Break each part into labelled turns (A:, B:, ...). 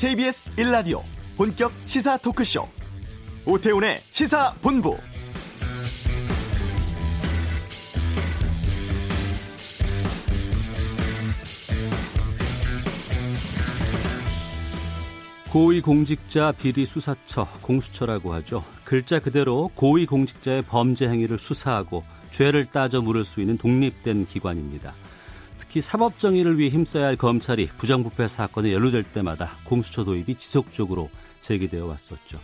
A: KBS 1라디오 본격 시사 토크쇼 오태훈의 시사본부
B: 고위공직자 비리 수사처 공수처라고 하죠. 글자 그대로 고위공직자의 범죄 행위를 수사하고 죄를 따져 물을 수 있는 독립된 기관입니다. 특히 사법 정의를 위해 힘써야 할 검찰이 부정부패 사건에 연루될 때마다 공수처 도입이 지속적으로 제기되어 왔었죠.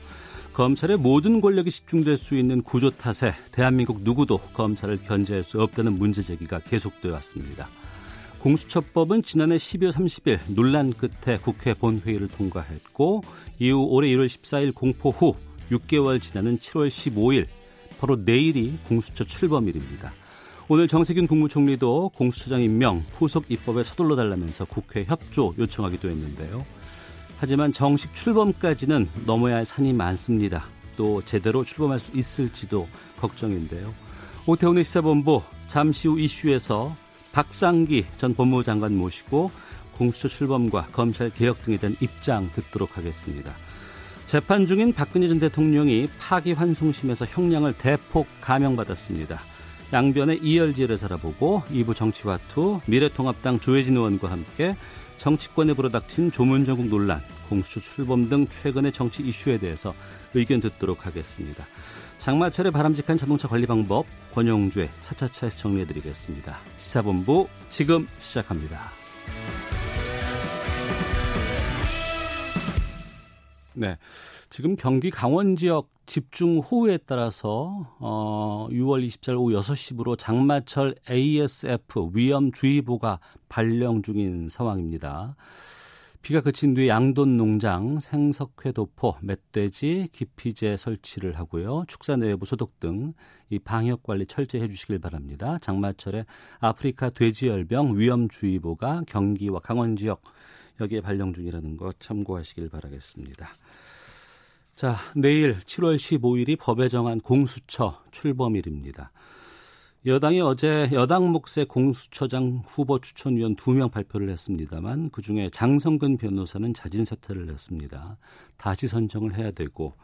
B: 검찰의 모든 권력이 집중될 수 있는 구조 탓에 대한민국 누구도 검찰을 견제할 수 없다는 문제 제기가 계속되어 왔습니다. 공수처법은 지난해 12월 30일 논란 끝에 국회 본회의를 통과했고 이후 올해 1월 14일 공포 후 6개월 지나는 7월 15일 바로 내일이 공수처 출범일입니다. 오늘 정세균 국무총리도 공수처장 임명 후속 입법에 서둘러 달라면서 국회 협조 요청하기도 했는데요. 하지만 정식 출범까지는 넘어야 할 산이 많습니다. 또 제대로 출범할 수 있을지도 걱정인데요. 오태훈의 시사본부 잠시 후 이슈에서 박상기 전 법무부 장관 모시고 공수처 출범과 검찰 개혁 등에 대한 입장 듣도록 하겠습니다. 재판 중인 박근혜 전 대통령이 파기환송심에서 형량을 대폭 감형받았습니다. 양변의 이열지를 살아보고 2부 정치와투 미래통합당 조혜진 의원과 함께 정치권에 불어닥친 조문정국 논란, 공수처 출범 등 최근의 정치 이슈에 대해서 의견 듣도록 하겠습니다. 장마철의 바람직한 자동차 관리 방법 권영주의 차차차에서 정리해드리겠습니다. 시사본부 지금 시작합니다. 네, 지금 경기 강원 지역 집중 호우에 따라서 어 6월 24일 오후 6시부로 장마철 ASF 위험주의보가 발령 중인 상황입니다. 비가 그친 뒤에 양돈 농장, 생석회 도포, 멧돼지, 기피제 설치를 하고요. 축사 내부 소독 등 이 방역 관리 철저히 해주시길 바랍니다. 장마철에 아프리카 돼지열병 위험주의보가 경기와 강원 지역 여기에 발령 중이라는 것 참고하시길 바라겠습니다. 자, 내일 7월 15일이 법에 정한 공수처 출범일입니다. 여당이 어제 여당 몫의 공수처장 후보 추천위원 두명 발표를 했습니다만 그중에 장성근 변호사는 자진 사퇴를 했습니다. 다시 선정을 해야 되고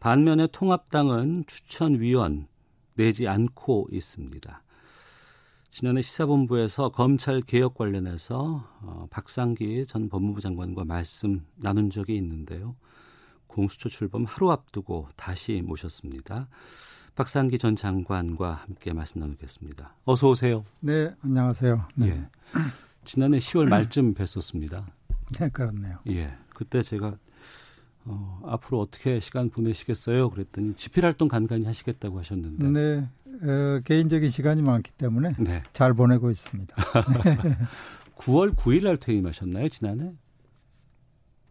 B: 반면에 통합당은 추천위원 내지 않고 있습니다. 지난해 시사본부에서 검찰 개혁 관련해서 어, 박상기 전 법무부 장관과 말씀 나눈 적이 있는데요. 공수처 출범 하루 앞두고 다시 모셨습니다. 박상기 전 장관과 함께 말씀 나누겠습니다. 어서 오세요.
C: 네, 안녕하세요. 네.
B: 예. 지난해 10월 말쯤 뵀었습니다.
C: 네, 그렇네요.
B: 예. 그때 제가 어, 앞으로 어떻게 시간 보내시겠어요? 그랬더니 집필 활동 간간히 하시겠다고 하셨는데.
C: 네, 어, 개인적인 시간이 많기 때문에 네. 잘 보내고 있습니다.
B: 9월 9일 날 퇴임하셨나요, 지난해?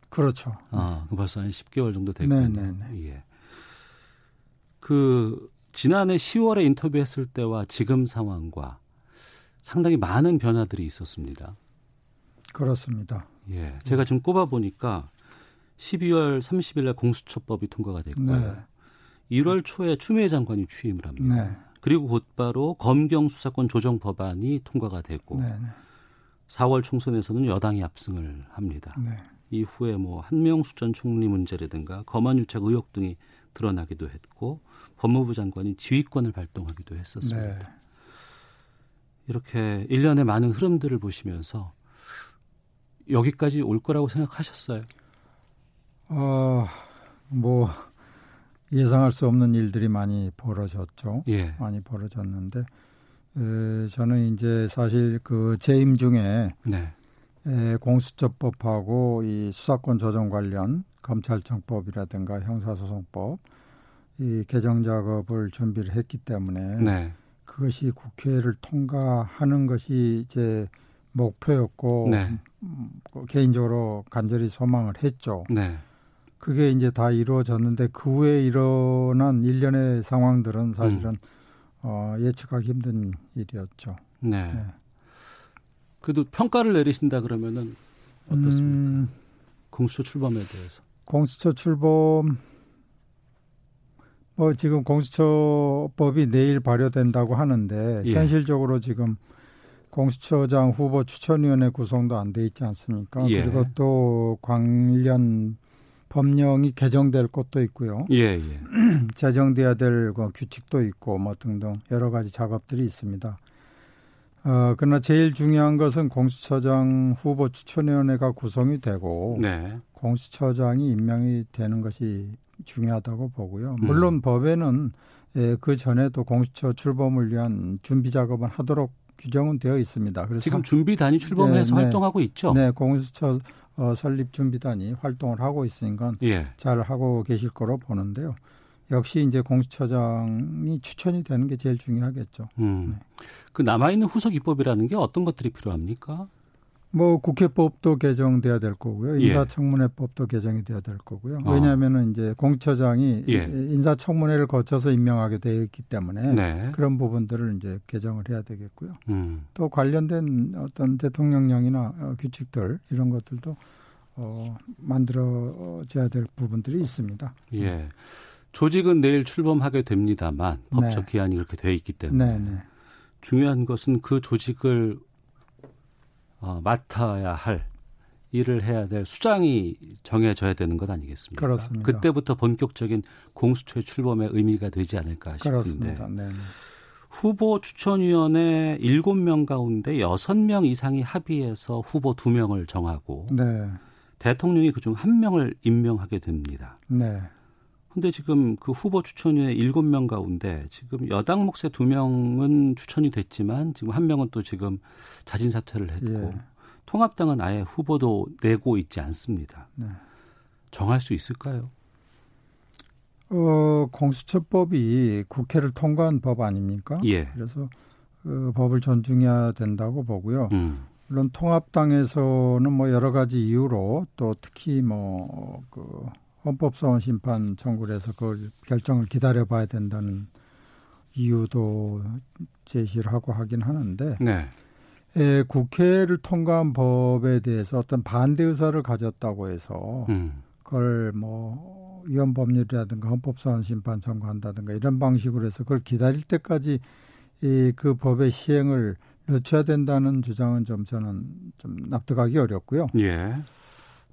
C: 그렇죠.
B: 아, 벌써 한 10개월 정도 됐군요. 네네네. 예. 그 지난해 10월에 인터뷰했을 때와 지금 상황과 상당히 많은 변화들이 있었습니다.
C: 그렇습니다.
B: 예. 제가 지금 꼽아 보니까 12월 30일 날 공수처법이 통과가 됐고요. 네. 1월 초에 추미애 장관이 취임을 합니다. 네. 그리고 곧바로 검경 수사권 조정 법안이 통과가 되고 네. 4월 총선에서는 여당이 압승을 합니다. 네. 이후에 뭐 한명수 전 총리 문제라든가 검언유착 의혹 등이 드러나기도 했고 법무부 장관이 지휘권을 발동하기도 했었습니다. 네. 이렇게 일련의 많은 흐름들을 보시면서 여기까지 올 거라고 생각하셨어요?
C: 어, 뭐 예상할 수 없는 일들이 많이 벌어졌죠. 예. 많이 벌어졌는데 에, 저는 이제 사실 그 재임 중에 네. 에, 공수처법하고 이 수사권 조정 관련 검찰청법이라든가 형사소송법 이 개정 작업을 준비를 했기 때문에 네. 그것이 국회를 통과하는 것이 이제 목표였고 네. 음, 그 개인적으로 간절히 소망을 했죠. 네. 그게 이제 다 이루어졌는데 그 후에 일어난 일련의 상황들은 사실은 음. 어, 예측하기 힘든 일이었죠. 네. 네.
B: 그래도 평가를 내리신다 그러면은 어떻습니까? 음, 공수처 출범에 대해서.
C: 공수처 출범 뭐 지금 공수처법이 내일 발효된다고 하는데 예. 현실적으로 지금 공수처장 후보 추천위원회 구성도 안 돼 있지 않습니까? 예. 그리고 또 관련 법령이 개정될 것도 있고요. 예, 예. 제정돼야 될그 규칙도 있고 뭐 등등 여러 가지 작업들이 있습니다. 어, 그러나 제일 중요한 것은 공수처장 후보 추천위원회가 구성이 되고 네. 공수처장이 임명이 되는 것이 중요하다고 보고요. 물론 음. 법에는 예, 그 전에도 공수처 출범을 위한 준비 작업을 하도록 규정은 되어 있습니다.
B: 그래서 지금 준비단이 출범해서 네, 네, 활동하고 있죠.
C: 네, 공수처 어, 설립 준비단이 활동을 하고 있으니까 예. 잘 하고 계실 거로 보는데요. 역시 이제 공수처장이 추천이 되는 게 제일 중요하겠죠. 음.
B: 네. 그 남아 있는 후속 입법이라는 게 어떤 것들이 필요합니까?
C: 뭐 국회법도 개정돼야 될 거고요. 예. 인사청문회법도 개정이 돼야 될 거고요. 어. 왜냐하면은 이제 공처장이 예. 인사청문회를 거쳐서 임명하게 되어 있기 때문에 네. 그런 부분들을 이제 개정을 해야 되겠고요. 음. 또 관련된 어떤 대통령령이나 어, 규칙들 이런 것들도 어, 만들어져야 될 부분들이 있습니다.
B: 예. 조직은 내일 출범하게 됩니다만 법적 네. 기한이 그렇게 되어 있기 때문에 네, 네. 중요한 것은 그 조직을 어, 맡아야 할 일을 해야 될 수장이 정해져야 되는 것 아니겠습니까?
C: 그렇습니다.
B: 그때부터 본격적인 공수처의 출범의 의미가 되지 않을까 싶은데. 후보 추천위원회 7명 가운데 6명 이상이 합의해서 후보 2명을 정하고 네. 대통령이 그중 한 명을 임명하게 됩니다. 네. 근데 지금 그 후보 추천위에 7명 가운데 지금 여당 몫의 2명은 추천이 됐지만 지금 한 명은 또 지금 자진 사퇴를 했고 예. 통합당은 아예 후보도 내고 있지 않습니다. 네. 정할 수 있을까요?
C: 어, 공수처법이 국회를 통과한 법 아닙니까? 예. 그래서 그 법을 존중해야 된다고 보고요. 음. 물론 통합당에서는 뭐 여러 가지 이유로 또 특히 뭐그 헌법소원 심판 청구를 해서 그 결정을 기다려봐야 된다는 이유도 제시를 하고 하긴 하는데 네. 에, 국회를 통과한 법에 대해서 어떤 반대 의사를 가졌다고 해서 음. 그걸 뭐 위헌 법률이라든가 헌법소원 심판 청구한다든가 이런 방식으로 해서 그걸 기다릴 때까지 이 그 법의 시행을 늦춰야 된다는 주장은 좀 저는 좀 납득하기 어렵고요. 예.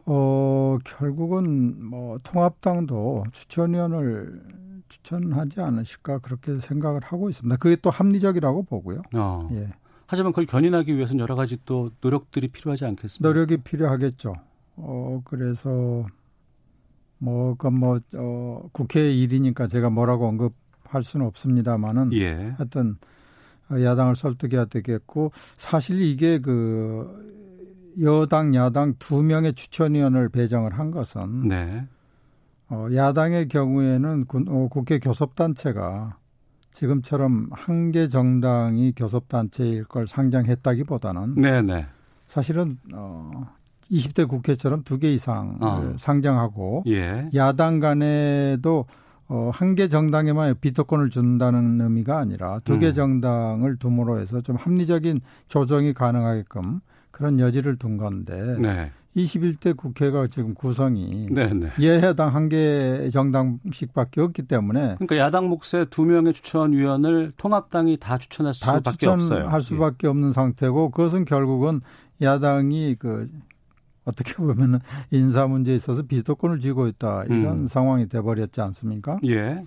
C: 어, 결국은 뭐 통합당도 추천위원을 추천하지 않으실까 그렇게 생각을 하고 있습니다. 그게 또 합리적이라고 보고요. 어.
B: 예. 하지만 그걸 견인하기 위해서는 여러 가지 또 노력들이 필요하지 않겠습니까?
C: 노력이 필요하겠죠. 어, 그래서 뭐, 그 뭐, 어, 국회 일이니까 제가 뭐라고 언급할 수는 없습니다만은 예. 하여튼 야당을 설득해야 되겠고 사실 이게 그 여당, 야당 두 명의 추천위원을 배정을 한 것은 네. 어, 야당의 경우에는 군, 어, 국회 교섭단체가 지금처럼 한 개 정당이 교섭단체일 걸 상정했다기보다는 네네. 네. 사실은 어, 20대 국회처럼 두 개 이상을 어. 상정하고 예. 야당 간에도 어, 한 개 정당에만 비토권을 준다는 의미가 아니라 두개 음. 정당을 둠으로 해서 좀 합리적인 조정이 가능하게끔 그런 여지를 둔 건데 네. 21대 국회가 지금 구성이 네, 네. 예해당 한 개 정당씩밖에 없기 때문에
B: 그러니까 야당 몫의 두 명의 추천위원을 통합당이 다 추천할 다 수밖에 추천할 없어요.
C: 할 수밖에 예. 없는 상태고 그것은 결국은 야당이 그 어떻게 보면은 인사 문제에 있어서 비토권을 쥐고 있다 이런 음. 상황이 돼 버렸지 않습니까? 예.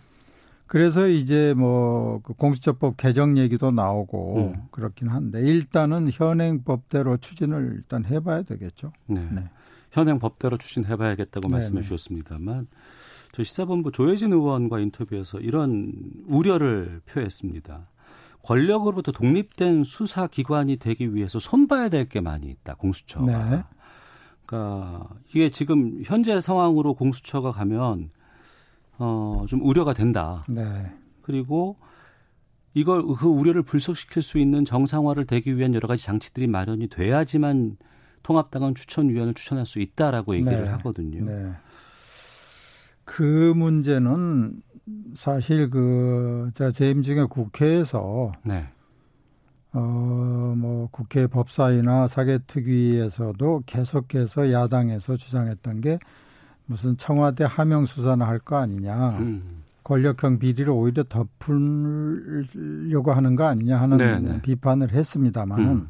C: 그래서 이제 뭐그 공수처법 개정 얘기도 나오고 음. 그렇긴 한데 일단은 현행 법대로 추진을 일단 해봐야 되겠죠. 네. 네.
B: 현행 법대로 추진해봐야겠다고 말씀해 주셨습니다만 저 시사본부 조혜진 의원과 인터뷰에서 이런 우려를 표했습니다. 권력으로부터 독립된 수사기관이 되기 위해서 손봐야 될 게 많이 있다. 공수처가. 네. 그러니까 이게 지금 현재 상황으로 공수처가 가면 어, 좀 우려가 된다. 네. 그리고 이걸 그 우려를 불속시킬 수 있는 정상화를 되기 위한 여러 가지 장치들이 마련이 돼야지만 통합당은 추천위원을 추천할 수 있다라고 얘기를 네. 하거든요. 네.
C: 그 문제는 사실 그, 자, 재임 중에 국회에서 네. 어, 뭐, 국회 법사위나 사개특위에서도 계속해서 야당에서 주장했던 게 무슨 청와대 하명 수사나 할 거 아니냐. 음. 권력형 비리를 오히려 덮으려고 하는 거 아니냐 하는 네네. 비판을 했습니다만은 음.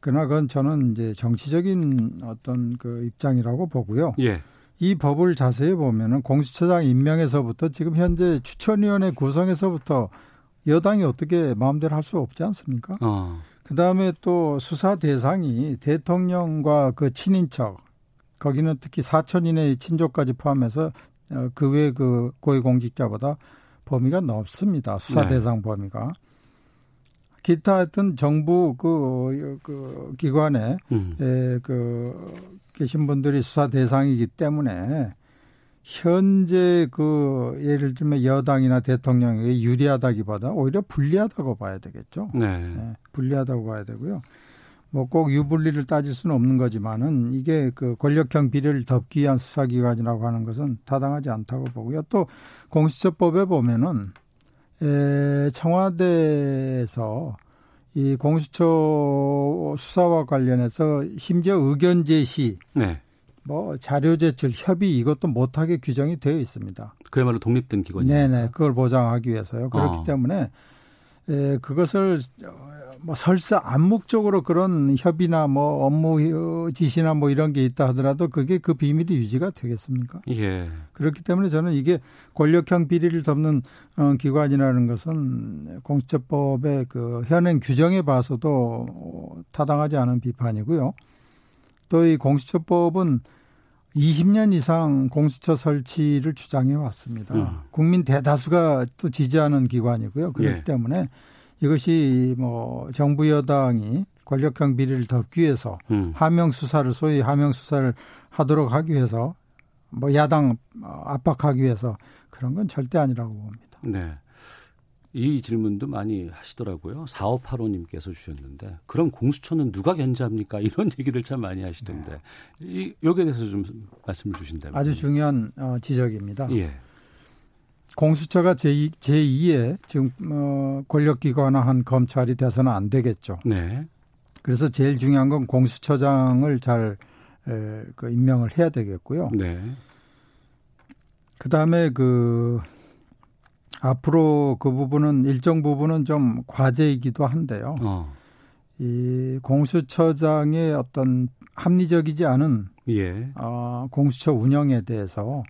C: 그러나 그건 저는 이제 정치적인 어떤 그 입장이라고 보고요.
B: 예.
C: 이 법을 자세히 보면은 공수처장 임명에서부터 지금 현재 추천위원회 구성에서부터 여당이 어떻게 마음대로 할 수 없지 않습니까?
B: 어.
C: 그 다음에 또 수사 대상이 대통령과 그 친인척, 거기는 특히 사천 이내의 친족까지 포함해서 어, 그외 그 고위공직자보다 범위가 넓습니다. 수사 네. 대상 범위가. 기타 하여튼 정부 그, 그 기관에 음. 에, 그 계신 분들이 수사 대상이기 때문에 현재 그 예를 들면 여당이나 대통령에게 유리하다기보다 오히려 불리하다고 봐야 되겠죠.
B: 네. 네
C: 불리하다고 봐야 되고요. 뭐 꼭 유불리를 따질 수는 없는 거지만은 이게 그 권력형 비리를 덮기 위한 수사기관이라고 하는 것은 타당하지 않다고 보고요. 또 공수처법에 보면은 에, 청와대에서 이 공수처 수사와 관련해서 심지어 의견 제시,
B: 네.
C: 뭐 자료 제출, 협의 이것도 못하게 규정이 되어 있습니다.
B: 그야말로 독립된 기관이죠.
C: 네네, 그걸 보장하기 위해서요. 그렇기 어. 때문에 에, 그것을 뭐 설사 암묵적으로 그런 협의나 뭐 업무 지시나 뭐 이런 게 있다 하더라도 그게 그 비밀이 유지가 되겠습니까?
B: 예.
C: 그렇기 때문에 저는 이게 권력형 비리를 덮는 어, 기관이라는 것은 공수처법의 그 현행 규정에 봐서도 타당하지 않은 비판이고요. 또 이 공수처법은 20년 이상 공수처 설치를 주장해 왔습니다. 음. 국민 대다수가 또 지지하는 기관이고요. 그렇기 예. 때문에 이것이 뭐 정부 여당이 권력형 비리를 덮기 위해서 음. 하명 수사를 소위 하명 수사를 하도록 하기 위해서 뭐 야당 압박하기 위해서 그런 건 절대 아니라고 봅니다.
B: 네. 이 질문도 많이 하시더라고요. 4585님께서 주셨는데, 그럼 공수처는 누가 견제합니까? 이런 얘기를 참 많이 하시던데, 네. 이, 여기에 대해서 좀 말씀을 주신다면.
C: 아주 중요한 어, 지적입니다.
B: 예.
C: 공수처가 제2, 제2의 지금 어, 권력기관화한 검찰이 돼서는 안 되겠죠.
B: 네.
C: 그래서 제일 중요한 건 공수처장을 잘 에, 그 임명을 해야 되겠고요.
B: 네.
C: 그 다음에 그 앞으로 그 부분은 일정 부분은 좀 과제이기도 한데요.
B: 어.
C: 이 공수처장의 어떤 합리적이지 않은
B: 예.
C: 어, 공수처 운영에 대해서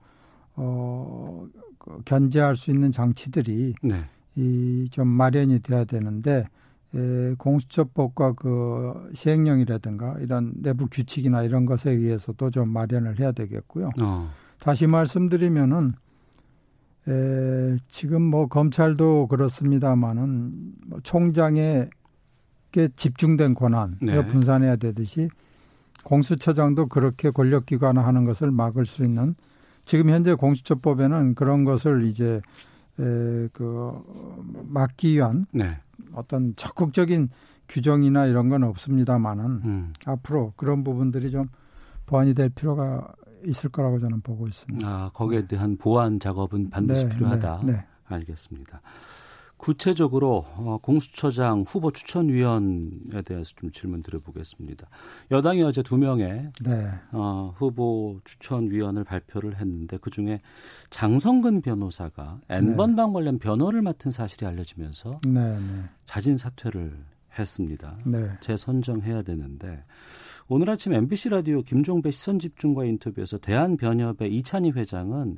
C: 어, 그 견제할 수 있는 장치들이
B: 네.
C: 이좀 마련이 돼야 되는데 에, 공수처법과 그 시행령이라든가 이런 내부 규칙이나 이런 것에 의해서도 좀 마련을 해야 되겠고요.
B: 어.
C: 다시 말씀드리면은 에, 지금 뭐 검찰도 그렇습니다만은 뭐 총장에게 집중된 권한 네. 분산해야 되듯이 공수처장도 그렇게 권력기관화 하는 것을 막을 수 있는 지금 현재 공수처법에는 그런 것을 이제 에, 그 막기 위한
B: 네.
C: 어떤 적극적인 규정이나 이런 건 없습니다만은
B: 음.
C: 앞으로 그런 부분들이 좀 보완이 될 필요가 있을 거라고 저는 보고 있습니다.
B: 아, 거기에 대한 보완 작업은 반드시 네, 필요하다.
C: 네, 네.
B: 알겠습니다. 구체적으로 어, 공수처장 후보 추천위원에 대해서 좀 질문 드려보겠습니다. 여당이 어제 두 명의
C: 네.
B: 어, 후보 추천위원을 발표를 했는데 그 중에 장성근 변호사가 N번방 네. 관련 변호를 맡은 사실이 알려지면서
C: 네, 네.
B: 자진 사퇴를 했습니다.
C: 네.
B: 재선정해야 되는데 오늘 아침 MBC 라디오 김종배 시선집중과 인터뷰에서 대한변협의 이찬희 회장은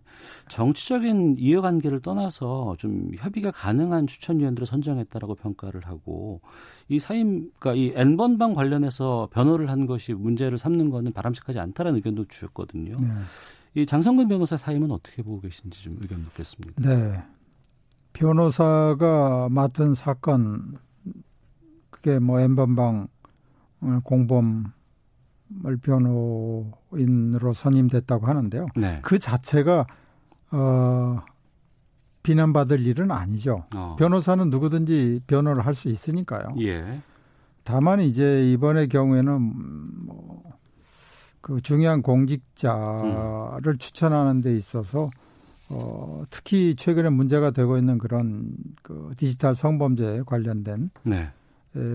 B: 정치적인 이해관계를 떠나서 좀 협의가 가능한 추천위원들을 선정했다라고 평가를 하고 이 사임, 그러니까 이 N번방 관련해서 변호를 한 것이 문제를 삼는 거는 바람직하지 않다라는 의견도 주셨거든요.
C: 네.
B: 이 장성근 변호사 사임은 어떻게 보고 계신지 좀 의견 묻겠습니다.
C: 네. 변호사가 맡은 사건 그게 뭐 N번방 공범 을 변호인으로 선임됐다고 하는데요.
B: 네.
C: 그 자체가 어 비난받을 일은 아니죠.
B: 어.
C: 변호사는 누구든지 변호를 할 수 있으니까요.
B: 예.
C: 다만 이제 이번의 경우에는 뭐그 중요한 공직자를 음. 추천하는 데 있어서 어 특히 최근에 문제가 되고 있는 그런 그 디지털 성범죄에 관련된
B: 네.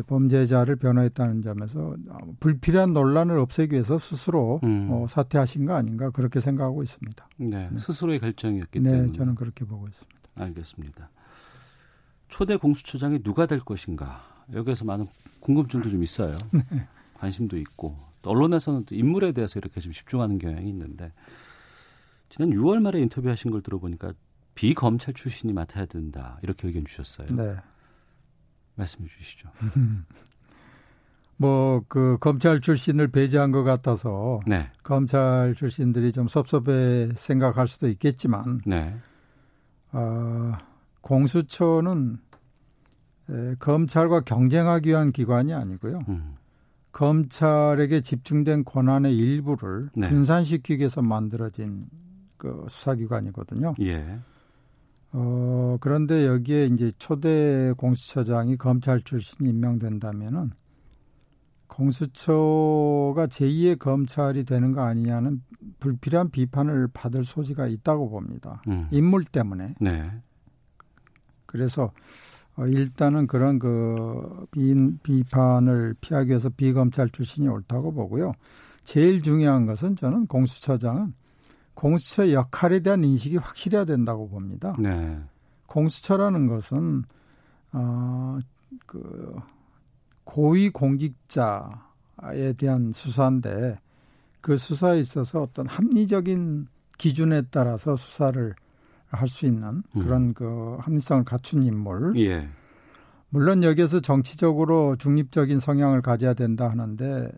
C: 범죄자를 변호했다는 점에서 불필요한 논란을 없애기 위해서 스스로
B: 음.
C: 어, 사퇴하신 거 아닌가 그렇게 생각하고 있습니다.
B: 네, 네. 스스로의 결정이었기
C: 네,
B: 때문에.
C: 저는 그렇게 보고 있습니다.
B: 알겠습니다. 초대 공수처장이 누가 될 것인가 여기에서 많은 궁금증도 좀 있어요.
C: 네.
B: 관심도 있고 또 언론에서는 또 인물에 대해서 이렇게 좀 집중하는 경향이 있는데 지난 6월 말에 인터뷰하신 걸 들어보니까 비검찰 출신이 맡아야 된다 이렇게 의견 주셨어요. 네. 말씀해 주시죠.
C: 뭐 그 검찰 출신을 배제한 것 같아서 네. 검찰 출신들이 좀 섭섭해 생각할 수도 있겠지만 네. 어, 공수처는 에, 검찰과 경쟁하기 위한 기관이 아니고요. 음. 검찰에게 집중된 권한의 일부를 네. 분산시키기 위해서 만들어진 그 수사기관이거든요. 예. 어, 그런데 여기에 이제 초대 공수처장이 검찰 출신이 임명된다면은 공수처가 제2의 검찰이 되는 거 아니냐는 불필요한 비판을 받을 소지가 있다고 봅니다. 음. 인물 때문에. 네. 그래서 어, 일단은 그런 그 비, 비판을 피하기 위해서 비검찰 출신이 옳다고 보고요. 제일 중요한 것은 저는 공수처장은 공수처 역할에 대한 인식이 확실해야 된다고 봅니다. 네. 공수처라는 것은 어 그 고위 공직자에 대한 수사인데 그 수사에 있어서 어떤 합리적인 기준에 따라서 수사를 할 수 있는 음. 그런 음. 그 합리성을 갖춘 인물. 예. 물론 여기에서 정치적으로 중립적인 성향을 가져야 된다 하는데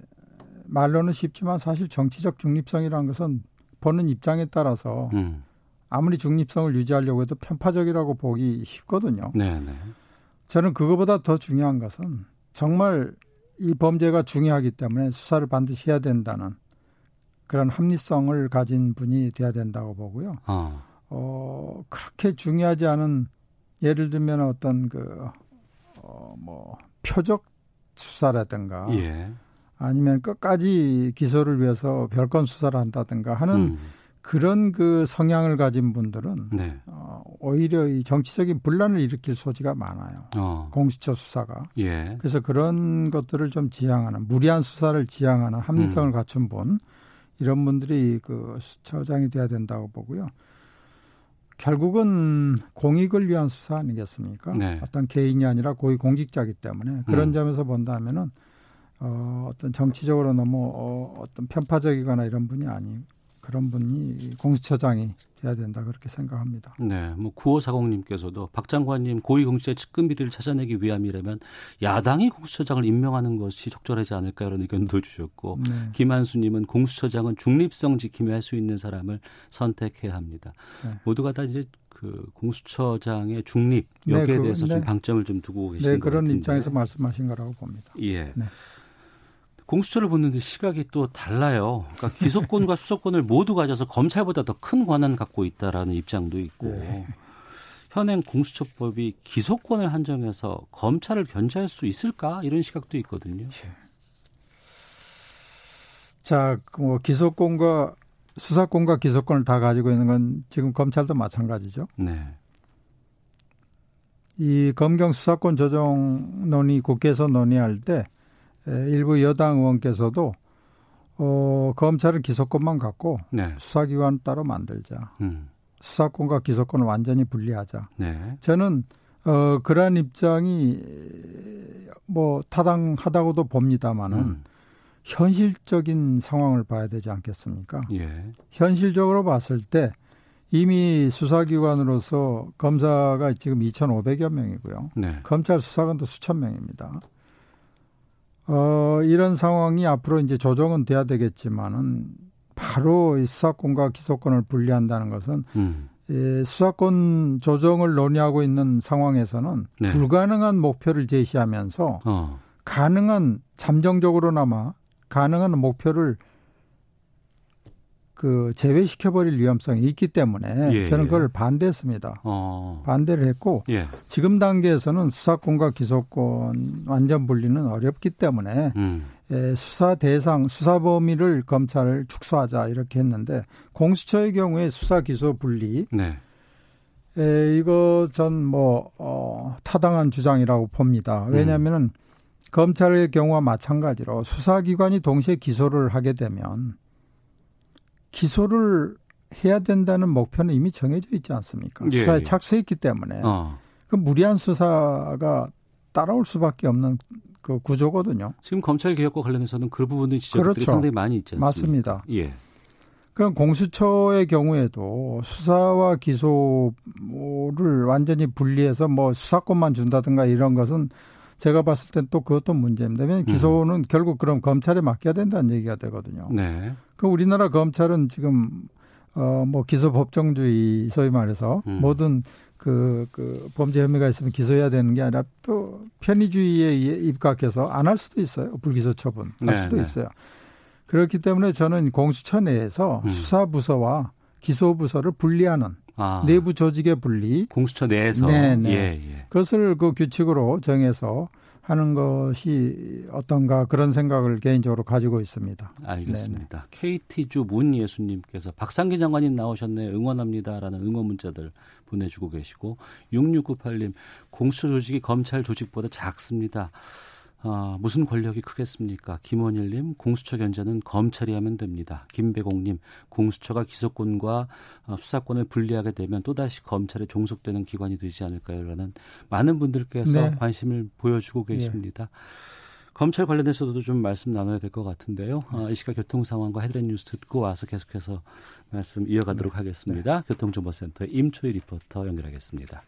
C: 말로는 쉽지만 사실 정치적 중립성이라는 것은 보는 입장에 따라서 음. 아무리 중립성을 유지하려고 해도 편파적이라고 보기 쉽거든요. 네네. 네. 저는 그거보다 더 중요한 것은 정말 이 범죄가 중요하기 때문에 수사를 반드시 해야 된다는 그런 합리성을 가진 분이 돼야 된다고 보고요. 어. 어, 그렇게 중요하지 않은 예를 들면 어떤 그, 어, 뭐, 표적 수사라든가 예. 아니면 끝까지 기소를 위해서 별건 수사를 한다든가 하는 음. 그런 그 성향을 가진 분들은 네. 어, 오히려 이 정치적인 분란을 일으킬 소지가 많아요. 어. 공수처 수사가. 예. 그래서 그런 것들을 좀 지향하는 무리한 수사를 지향하는 합리성을 음. 갖춘 분 이런 분들이 그 처장이 돼야 된다고 보고요. 결국은 공익을 위한 수사 아니겠습니까? 네. 어떤 개인이 아니라 고위 공직자이기 때문에 그런 음. 점에서 본다면은 어, 어떤 정치적으로 너무 어, 어떤 편파적이거나 이런 분이 아니 그런 분이 공수처장이 돼야 된다 그렇게 생각합니다.
B: 네, 뭐 9540님께서도 박 장관님 고위공직자 측근 비리를 찾아내기 위함이라면 야당이 공수처장을 임명하는 것이 적절하지 않을까 이런 의견도 주셨고 네. 김한수님은 공수처장은 중립성 지킴이 할수 있는 사람을 선택해야 합니다. 네. 모두가 다 이제 그 공수처장의 중립 네, 여기에 네, 그, 대해서 좀 방점을 좀 두고 계신 네,
C: 그런
B: 같은데.
C: 입장에서 말씀하신 거라고 봅니다.
B: 예. 네. 공수처를 보는데 시각이 또 달라요. 그러니까 기소권과 수사권을 모두 가져서 검찰보다 더 큰 권한 갖고 있다라는 입장도 있고 네. 현행 공수처법이 기소권을 한정해서 검찰을 견제할 수 있을까 이런 시각도 있거든요. 네.
C: 자, 뭐 기소권과 수사권과 기소권을 다 가지고 있는 건 지금 검찰도 마찬가지죠. 네. 이 검경 수사권 조정 논의 국회에서 논의할 때 일부 여당 의원께서도 어, 검찰은 기소권만 갖고 네. 수사기관 따로 만들자. 음. 수사권과 기소권을 완전히 분리하자. 네. 저는 어, 그러한 입장이 뭐 타당하다고도 봅니다만은 음. 현실적인 상황을 봐야 되지 않겠습니까? 예. 현실적으로 봤을 때 이미 수사기관으로서 검사가 지금 2,500여 명이고요. 네. 검찰 수사관도 수천 명입니다. 어, 이런 상황이 앞으로 이제 조정은 돼야 되겠지만은 바로 이 수사권과 기소권을 분리한다는 것은 음. 예, 수사권 조정을 논의하고 있는 상황에서는 네. 불가능한 목표를 제시하면서 어. 가능한 잠정적으로나마 가능한 목표를 그 제외시켜버릴 위험성이 있기 때문에 예, 저는 예. 그걸 반대했습니다. 어. 반대를 했고 예. 지금 단계에서는 수사권과 기소권 완전 분리는 어렵기 때문에 음. 예, 수사 대상, 수사 범위를 검찰을 축소하자 이렇게 했는데 공수처의 경우에 수사 기소 분리 네. 예, 이거 전뭐 어, 타당한 주장이라고 봅니다. 왜냐하면은 음. 검찰의 경우와 마찬가지로 수사기관이 동시에 기소를 하게 되면 기소를 해야 된다는 목표는 이미 정해져 있지 않습니까? 예, 수사에 예. 착수했기 때문에 어. 그 무리한 수사가 따라올 수밖에 없는 그 구조거든요.
B: 지금 검찰 개혁과 관련해서는 그 부분의 지적들이 그렇죠. 상당히 많이 있지 않습니까?
C: 맞습니다. 예. 그럼 공수처의 경우에도 수사와 기소를 완전히 분리해서 뭐 수사권만 준다든가 이런 것은 제가 봤을 땐 또 그것도 문제입니다. 왜냐하면 음. 기소는 음. 결국 그럼 검찰에 맡겨야 된다는 얘기가 되거든요. 네. 그 우리나라 검찰은 지금 어뭐 기소 법정주의 소위 말해서 음. 모든 그, 그 범죄 혐의가 있으면 기소해야 되는 게 아니라 또 편의주의에 입각해서 안 할 수도 있어요. 불기소 처분 할 네, 수도 네. 있어요. 그렇기 때문에 저는 공수처 내에서 음. 수사부서와 기소부서를 분리하는 아. 내부 조직의 분리.
B: 공수처 내에서.
C: 네네. 네. 예, 예. 그것을 그 규칙으로 정해서 하는 것이 어떤가 그런 생각을 개인적으로 가지고 있습니다.
B: 알겠습니다. 네네. KT주 문예수님께서 박상기 장관님 나오셨네 응원합니다라는 응원 문자들 보내주고 계시고 6698님 공수처 조직이 검찰 조직보다 작습니다. 어, 무슨 권력이 크겠습니까? 김원일님, 공수처 견제는 검찰이 하면 됩니다. 김배공님, 공수처가 기소권과 어, 수사권을 분리하게 되면 또다시 검찰에 종속되는 기관이 되지 않을까요? 라는 많은 분들께서 네. 관심을 보여주고 예. 계십니다. 네. 검찰 관련해서도 좀 말씀 나눠야 될 것 같은데요. 어, 이 시각 교통 상황과 헤드라인 뉴스 듣고 와서 계속해서 말씀 이어가도록 네. 하겠습니다. 네. 교통정보센터의 임초희 리포터 연결하겠습니다.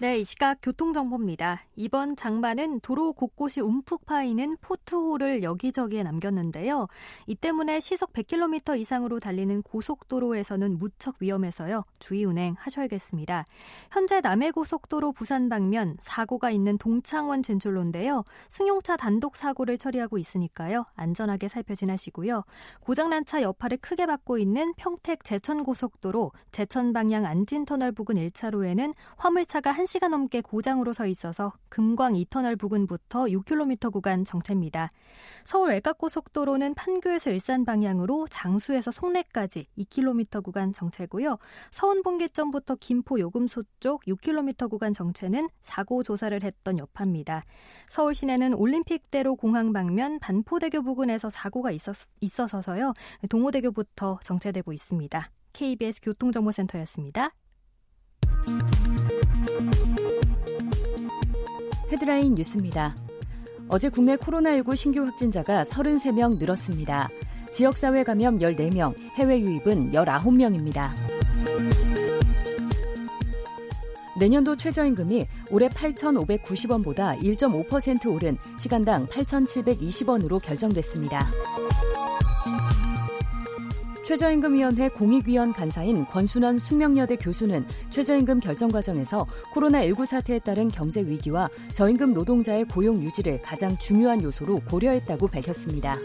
D: 네, 이 시각 교통정보입니다. 이번 장마는 도로 곳곳이 움푹 파이는 포트홀을 여기저기에 남겼는데요. 이 때문에 시속 100km 이상으로 달리는 고속도로에서는 무척 위험해서요. 주의 운행하셔야겠습니다. 현재 남해고속도로 부산 방면 사고가 있는 동창원 진출로인데요. 승용차 단독 사고를 처리하고 있으니까요. 안전하게 살펴 지나시고요. 고장난 차 여파를 크게 받고 있는 평택 제천고속도로 제천 방향 안진터널 부근 1차로에는 화물차가 한 1시간 넘게 고장으로 서 있어서 금광 이터널 부근부터 6km 구간 정체입니다. 서울 외곽고속도로는 판교에서 일산 방향으로 장수에서 송내까지 2km 구간 정체고요. 서운 분기점부터 김포 요금소 쪽 6km 구간 정체는 사고 조사를 했던 여파입니다. 서울 시내는 올림픽대로 공항 방면 반포대교 부근에서 사고가 있었, 있어서요. 동호대교부터 정체되고 있습니다. KBS 교통정보센터였습니다.
E: 헤드라인 뉴스입니다. 어제 국내 코로나19 신규 확진자가 33명 늘었습니다. 지역사회 감염 14명, 해외 유입은 19명입니다. 내년도 최저임금이 올해 8,590원보다 1.5% 오른 시간당 8,720원으로 결정됐습니다. 최저임금위원회 공익위원 간사인 권순원 숙명여대 교수는 최저임금 결정 과정에서 코로나19 사태에 따른 경제 위기와 저임금 노동자의 고용 유지를 가장 중요한 요소로 고려했다고 밝혔습니다.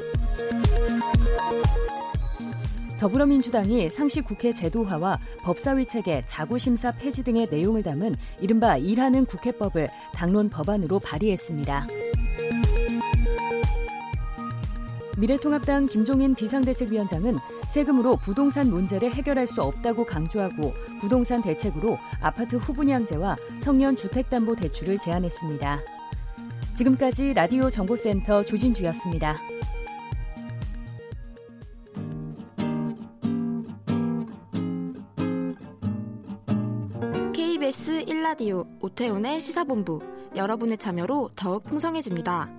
E: 더불어민주당이 상시 국회 제도화와 법사위 체계, 자구심사 폐지 등의 내용을 담은 이른바 일하는 국회법을 당론 법안으로 발의했습니다. 미래통합당 김종인 비상대책위원장은 세금으로 부동산 문제를 해결할 수 없다고 강조하고 부동산 대책으로 아파트 후분양제와 청년 주택담보대출을 제안했습니다. 지금까지 라디오 정보센터 조진주였습니다.
F: KBS 1라디오 오태훈의 시사본부 여러분의 참여로 더욱 풍성해집니다.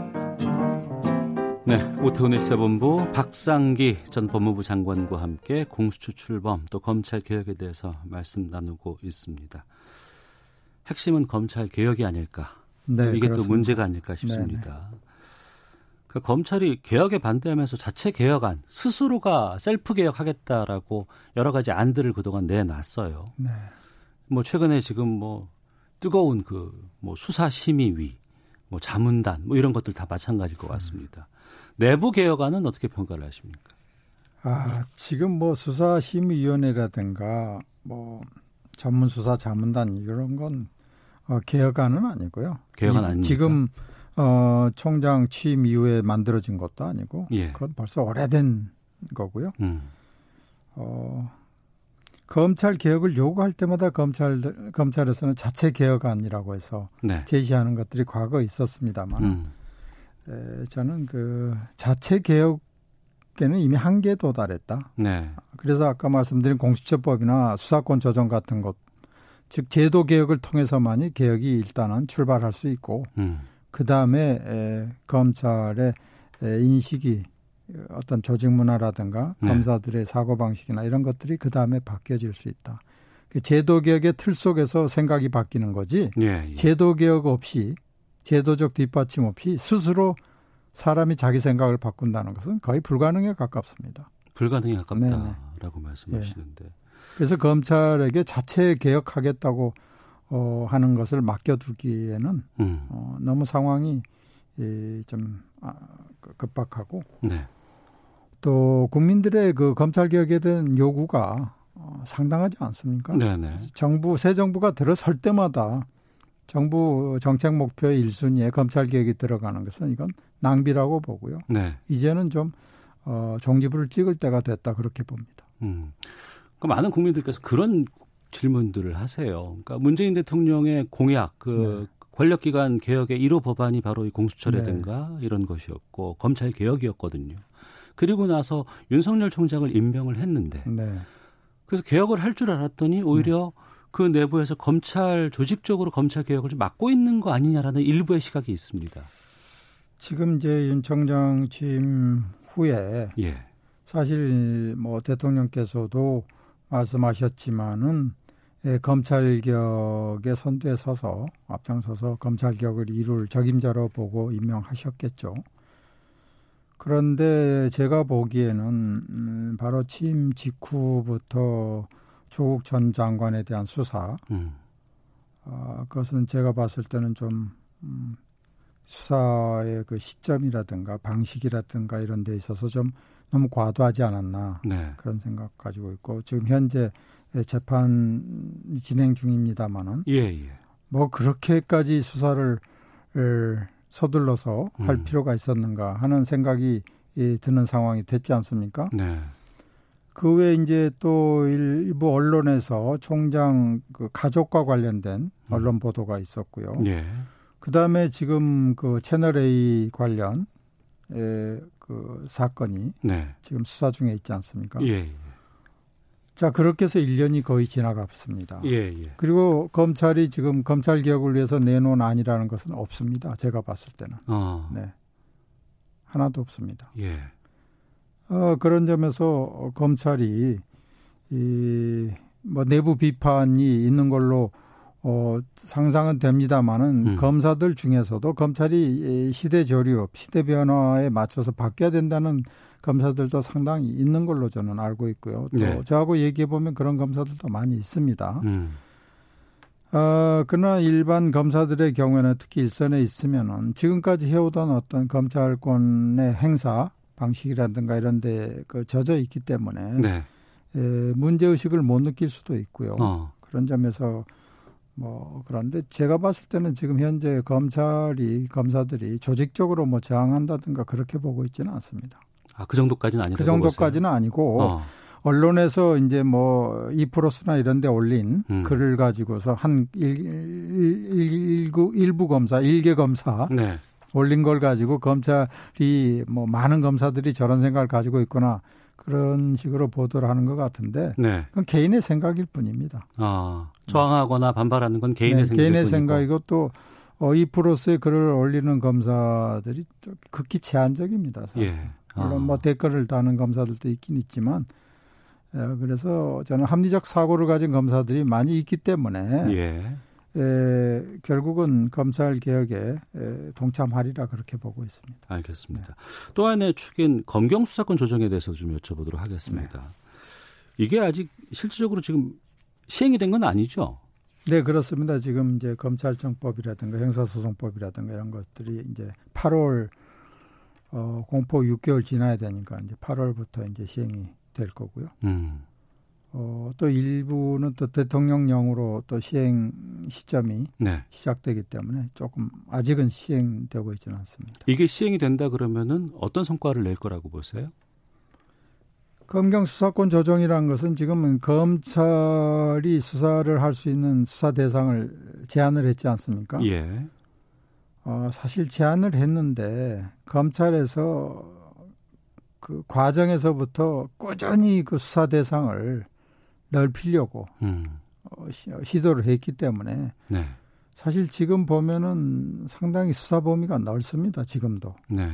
B: 네, 오태훈의 시사본부 박상기 전 법무부 장관과 함께 공수처 출범 또 검찰 개혁에 대해서 말씀 나누고 있습니다. 핵심은 검찰 개혁이 아닐까. 네, 이게 그렇습니다. 또 문제가 아닐까 싶습니다. 그 검찰이 개혁에 반대하면서 자체 개혁안 스스로가 셀프 개혁하겠다라고 여러 가지 안들을 그동안 내놨어요. 네. 뭐 최근에 지금 뭐 뜨거운 그 뭐 수사 심의위, 뭐 자문단 뭐 이런 것들 다 마찬가지일 것 같습니다. 음. 내부 개혁안은 어떻게 평가를 하십니까?
C: 아, 지금 뭐 수사심의위원회라든가 뭐 전문수사 자문단 이런 건 어, 개혁안은 아니고요.
B: 개혁안 아닙니까?
C: 지금 어, 총장 취임 이후에 만들어진 것도 아니고 예. 그건 벌써 오래된 거고요. 음. 어, 검찰 개혁을 요구할 때마다 검찰 검찰에서는 자체 개혁안이라고 해서 네. 제시하는 것들이 과거 있었습니다만 음. 에, 저는 그 자체 개혁에는 이미 한계에 도달했다. 네. 그래서 아까 말씀드린 공수처법이나 수사권 조정 같은 것, 즉 제도 개혁을 통해서만이 개혁이 일단은 출발할 수 있고 음. 그 다음에 검찰의 에, 인식이 어떤 조직 문화라든가 네. 검사들의 사고 방식이나 이런 것들이 그 다음에 바뀌어질 수 있다. 그 제도 개혁의 틀 속에서 생각이 바뀌는 거지. 예, 예. 제도 개혁 없이 제도적 뒷받침 없이 스스로 사람이 자기 생각을 바꾼다는 것은 거의 불가능에 가깝습니다.
B: 불가능에 가깝다라고 네네. 말씀하시는데. 예.
C: 그래서 검찰에게 자체 개혁하겠다고 어, 하는 것을 맡겨두기에는 음. 어, 너무 상황이 예, 좀 아, 급박하고 네. 또 국민들의 그 검찰 개혁에 대한 요구가 어, 상당하지 않습니까? 네네. 정부 새 정부가 들어설 때마다 정부 정책 목표의 1순위에 검찰 개혁이 들어가는 것은 이건 낭비라고 보고요. 네. 이제는 좀 어, 종지부를 찍을 때가 됐다 그렇게 봅니다. 음.
B: 그러니까 많은 국민들께서 그런 질문들을 하세요. 그러니까 문재인 대통령의 공약, 그 네. 권력기관 개혁의 1호 법안이 바로 이 공수처라든가 네. 이런 것이었고 검찰 개혁이었거든요. 그리고 나서 윤석열 총장을 임명을 했는데 네. 그래서 개혁을 할 줄 알았더니 오히려 네. 그 내부에서 검찰 조직적으로 검찰 개혁을 좀 막고 있는 거 아니냐라는 일부의 시각이 있습니다.
C: 지금 이제 윤 총장 취임 후에 예. 사실 뭐 대통령께서도 말씀하셨지만은 예, 검찰 개혁의 선두에 서서 앞장서서 검찰 개혁을 이룰 적임자로 보고 임명하셨겠죠. 그런데 제가 보기에는 음, 바로 취임 직후부터 조국 전 장관에 대한 수사, 음. 어, 그것은 제가 봤을 때는 좀 음, 수사의 그 시점이라든가 방식이라든가 이런 데 있어서 좀 너무 과도하지 않았나 네. 그런 생각 가지고 있고 지금 현재 재판 진행 중입니다만은 예, 예. 뭐 그렇게까지 수사를 서둘러서 할 음. 필요가 있었는가 하는 생각이 드는 상황이 됐지 않습니까? 네. 그 외에 이제 또 일부 언론에서 총장 그 가족과 관련된 음. 언론 보도가 있었고요. 예. 그 다음에 지금 그 채널 A 관련 그 사건이 네. 지금 수사 중에 있지 않습니까? 예. 예. 자, 그렇게 해서 1년이 거의 지나갔습니다. 예, 예. 그리고 검찰이 지금 검찰 개혁을 위해서 내놓은 안이라는 것은 없습니다. 제가 봤을 때는. 어. 네. 하나도 없습니다. 예. 어, 그런 점에서 검찰이 이, 뭐 내부 비판이 있는 걸로 어, 상상은 됩니다만은 음. 검사들 중에서도 검찰이 시대 조류, 시대 변화에 맞춰서 바뀌어야 된다는 검사들도 상당히 있는 걸로 저는 알고 있고요. 또 네. 저하고 얘기해 보면 그런 검사들도 많이 있습니다. 음. 어, 그러나 일반 검사들의 경우에는 특히 일선에 있으면은 지금까지 해오던 어떤 검찰권의 행사 방식이라든가 이런 데 그 젖어 있기 때문에 네. 에, 문제 의식을 못 느낄 수도 있고요. 어. 그런 점에서 뭐 그런데 제가 봤을 때는 지금 현재 검찰이 검사들이 조직적으로 뭐 저항한다든가 그렇게 보고 있지는 않습니다.
B: 아, 그 정도까지는 아니고.
C: 그 정도까지는 보세요. 아니고 어. 언론에서 이제 뭐 이프로스나 이런 데 올린 음. 글을 가지고서 한 일, 일, 일부, 일부 검사, 일개 검사 네. 올린 걸 가지고 검찰이 뭐 많은 검사들이 저런 생각을 가지고 있거나 그런 식으로 보도를 하는 것 같은데 네. 그건 개인의 생각일 뿐입니다. 아,
B: 저항하거나 반발하는 건 개인의 네, 생각일
C: 개인의. 생각이고 또 어, 이 프로스의 글을 올리는 검사들이 극히 제한적입니다. 사실. 예. 물론 뭐 아. 댓글을 다는 검사들도 있긴 있지만 어, 그래서 저는 합리적 사고를 가진 검사들이 많이 있기 때문에 예. 에, 결국은 검찰 개혁에 에, 동참하리라 그렇게 보고 있습니다.
B: 알겠습니다. 네. 또 하나의 축인 검경 수사권 조정에 대해서 좀 여쭤보도록 하겠습니다. 네. 이게 아직 실질적으로 지금 시행이 된 건 아니죠?
C: 네, 그렇습니다. 지금 이제 검찰청법이라든가 형사소송법이라든가 이런 것들이 이제 8월 어, 공포 6개월 지나야 되니까 이제 8월부터 이제 시행이 될 거고요. 음. 어, 또 일부는 또 대통령령으로 또 시행 시점이 네. 시작되기 때문에 조금 아직은 시행되고 있지는 않습니다.
B: 이게 시행이 된다 그러면은 어떤 성과를 낼 거라고 보세요?
C: 검경 수사권 조정이라는 것은 지금 검찰이 수사를 할 수 있는 수사 대상을 제한을 했지 않습니까?
B: 예.
C: 어, 사실 제한을 했는데 검찰에서 그 과정에서부터 꾸준히 그 수사 대상을 넓히려고 음. 어, 시 도를 했기 때문에
B: 네.
C: 사실 지금 보면은 상당히 수사 범위가 넓습니다. 지금도.
B: 네.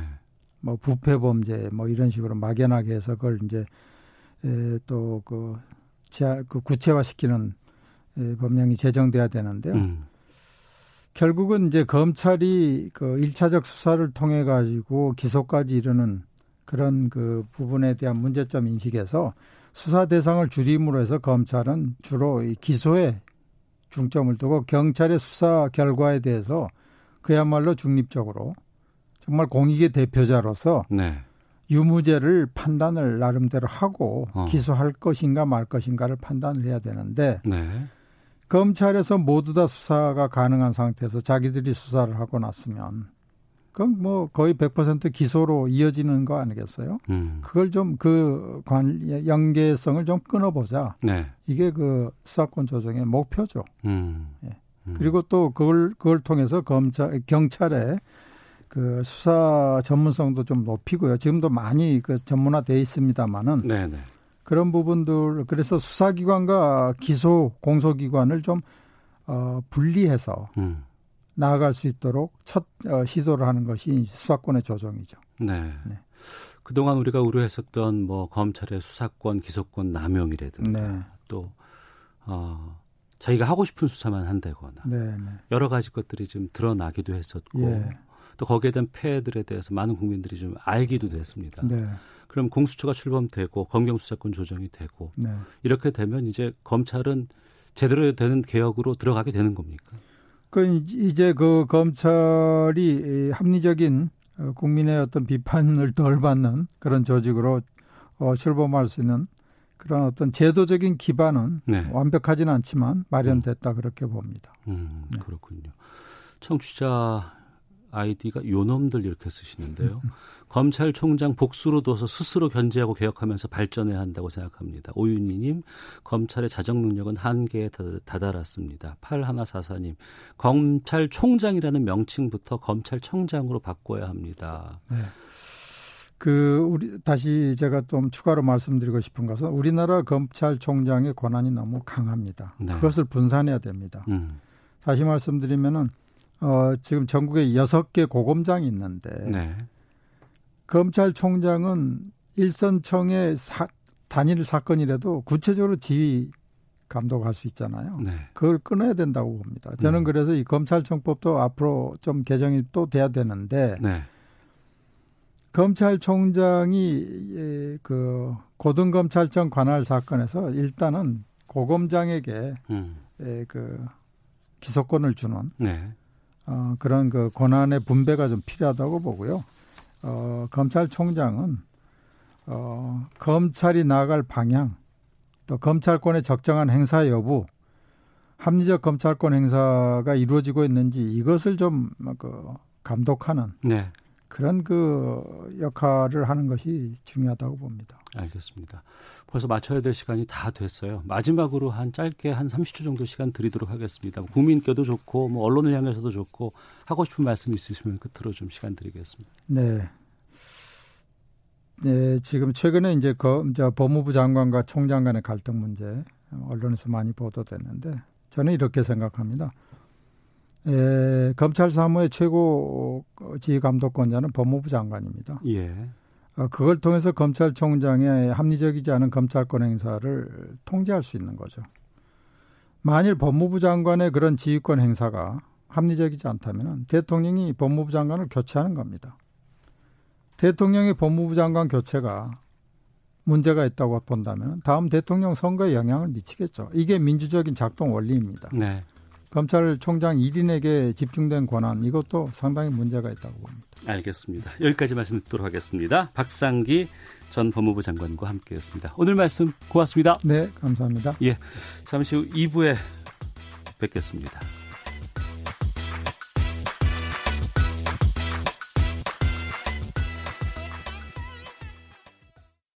C: 뭐 부패 범죄 뭐 이런 식으로 막연하게 해서 그걸 이제 또그 그 구체화시키는 에, 법령이 제정돼야 되는데요.
B: 음.
C: 결국은 이제 검찰이 그 일차적 수사를 통해 가지고 기소까지 이르는 그런 그 부분에 대한 문제점 인식에서 수사 대상을 줄임으로 해서 검찰은 주로 이 기소에 중점을 두고 경찰의 수사 결과에 대해서 그야말로 중립적으로 정말 공익의 대표자로서
B: 네.
C: 유무죄를 판단을 나름대로 하고
B: 어.
C: 기소할 것인가 말 것인가를 판단을 해야 되는데
B: 네.
C: 검찰에서 모두 다 수사가 가능한 상태에서 자기들이 수사를 하고 났으면 그건 뭐 거의 100% 기소로 이어지는 거 아니겠어요?
B: 음.
C: 그걸 좀 그 관 연계성을 좀 끊어보자.
B: 네.
C: 이게 그 수사권 조정의 목표죠.
B: 음.
C: 예. 음. 그리고 또 그걸 그걸 통해서 검찰 경찰의 그 수사 전문성도 좀 높이고요. 지금도 많이 그 전문화돼 있습니다만은
B: 네네.
C: 그런 부분들 그래서 수사기관과 기소 공소기관을 좀 어, 분리해서
B: 음.
C: 나아갈 수 있도록 첫 어, 시도를 하는 것이 수사권의 조정이죠.
B: 네.
C: 네.
B: 그동안 우리가 우려했었던 뭐 검찰의 수사권, 기소권 남용이라든가
C: 네.
B: 또 어, 자기가 하고 싶은 수사만 한다거나
C: 네, 네.
B: 여러 가지 것들이 좀 드러나기도 했었고
C: 예.
B: 또 거기에 대한 폐해들에 대해서 많은 국민들이 좀 알기도 됐습니다.
C: 네.
B: 그럼 공수처가 출범되고 검경 수사권 조정이 되고
C: 네.
B: 이렇게 되면 이제 검찰은 제대로 되는 개혁으로 들어가게 되는 겁니까?
C: 그 이제 그 검찰이 합리적인 어, 국민의 어떤 비판을 덜 받는 그런 조직으로 어, 출범할 수 있는 그런 어떤 제도적인 기반은
B: 네.
C: 완벽하지는 않지만 마련됐다 음. 그렇게 봅니다.
B: 음, 네. 그렇군요. 청취자 아이디가 요놈들 이렇게 쓰시는데요. 검찰총장 복수로 둬서 스스로 견제하고 개혁하면서 발전해야 한다고 생각합니다. 오윤희님, 검찰의 자정 능력은 한계에 다다랐습니다. 8144님, 검찰총장이라는 명칭부터 검찰청장으로 바꿔야 합니다.
C: 네. 그 우리 다시 제가 좀 추가로 말씀드리고 싶은 것은 우리나라 검찰총장의 권한이 너무 강합니다. 네. 그것을 분산해야 됩니다.
B: 음.
C: 다시 말씀드리면은 어, 지금 전국에 여섯 개 고검장이 있는데
B: 네.
C: 검찰총장은 일선청의 사, 단일 사건이라도 구체적으로 지휘 감독할 수 있잖아요.
B: 네.
C: 그걸 끊어야 된다고 봅니다. 저는 음. 그래서 이 검찰청법도 앞으로 좀 개정이 또 돼야 되는데
B: 네.
C: 검찰총장이 예, 그 고등검찰청 관할 사건에서 일단은 고검장에게
B: 음.
C: 예, 그 기소권을 주는
B: 네.
C: 어, 그런 그 권한의 분배가 좀 필요하다고 보고요. 어, 검찰총장은 어, 검찰이 나아갈 방향, 또 검찰권의 적정한 행사 여부, 합리적 검찰권 행사가 이루어지고 있는지 이것을 좀 그 감독하는
B: 네.
C: 그런 그 역할을 하는 것이 중요하다고 봅니다.
B: 알겠습니다. 벌써 맞춰야 될 시간이 다 됐어요. 마지막으로 한 짧게 한 30초 정도 시간 드리도록 하겠습니다. 국민께도 좋고 뭐 언론을 향해서도 좋고 하고 싶은 말씀 있으시면 끝으로 좀 시간 드리겠습니다.
C: 네. 네, 지금 최근에 이제 거, 이제 법무부 장관과 총장 간의 갈등 문제 언론에서 많이 보도됐는데 저는 이렇게 생각합니다. 에, 검찰 사무의 최고 지휘 감독권자는 법무부 장관입니다.
B: 예.
C: 어, 그걸 통해서 검찰총장의 합리적이지 않은 검찰권 행사를 통제할 수 있는 거죠. 만일 법무부 장관의 그런 지휘권 행사가 합리적이지 않다면 대통령이 법무부 장관을 교체하는 겁니다. 대통령의 법무부 장관 교체가 문제가 있다고 본다면 다음 대통령 선거에 영향을 미치겠죠. 이게 민주적인 작동 원리입니다.
B: 네.
C: 검찰총장 1인에게 집중된 권한 이것도 상당히 문제가 있다고 봅니다.
B: 알겠습니다. 여기까지 말씀 듣도록 하겠습니다. 박상기 전 법무부 장관과 함께했습니다. 오늘 말씀 고맙습니다.
C: 네, 감사합니다.
B: 예, 잠시 후 2부에 뵙겠습니다.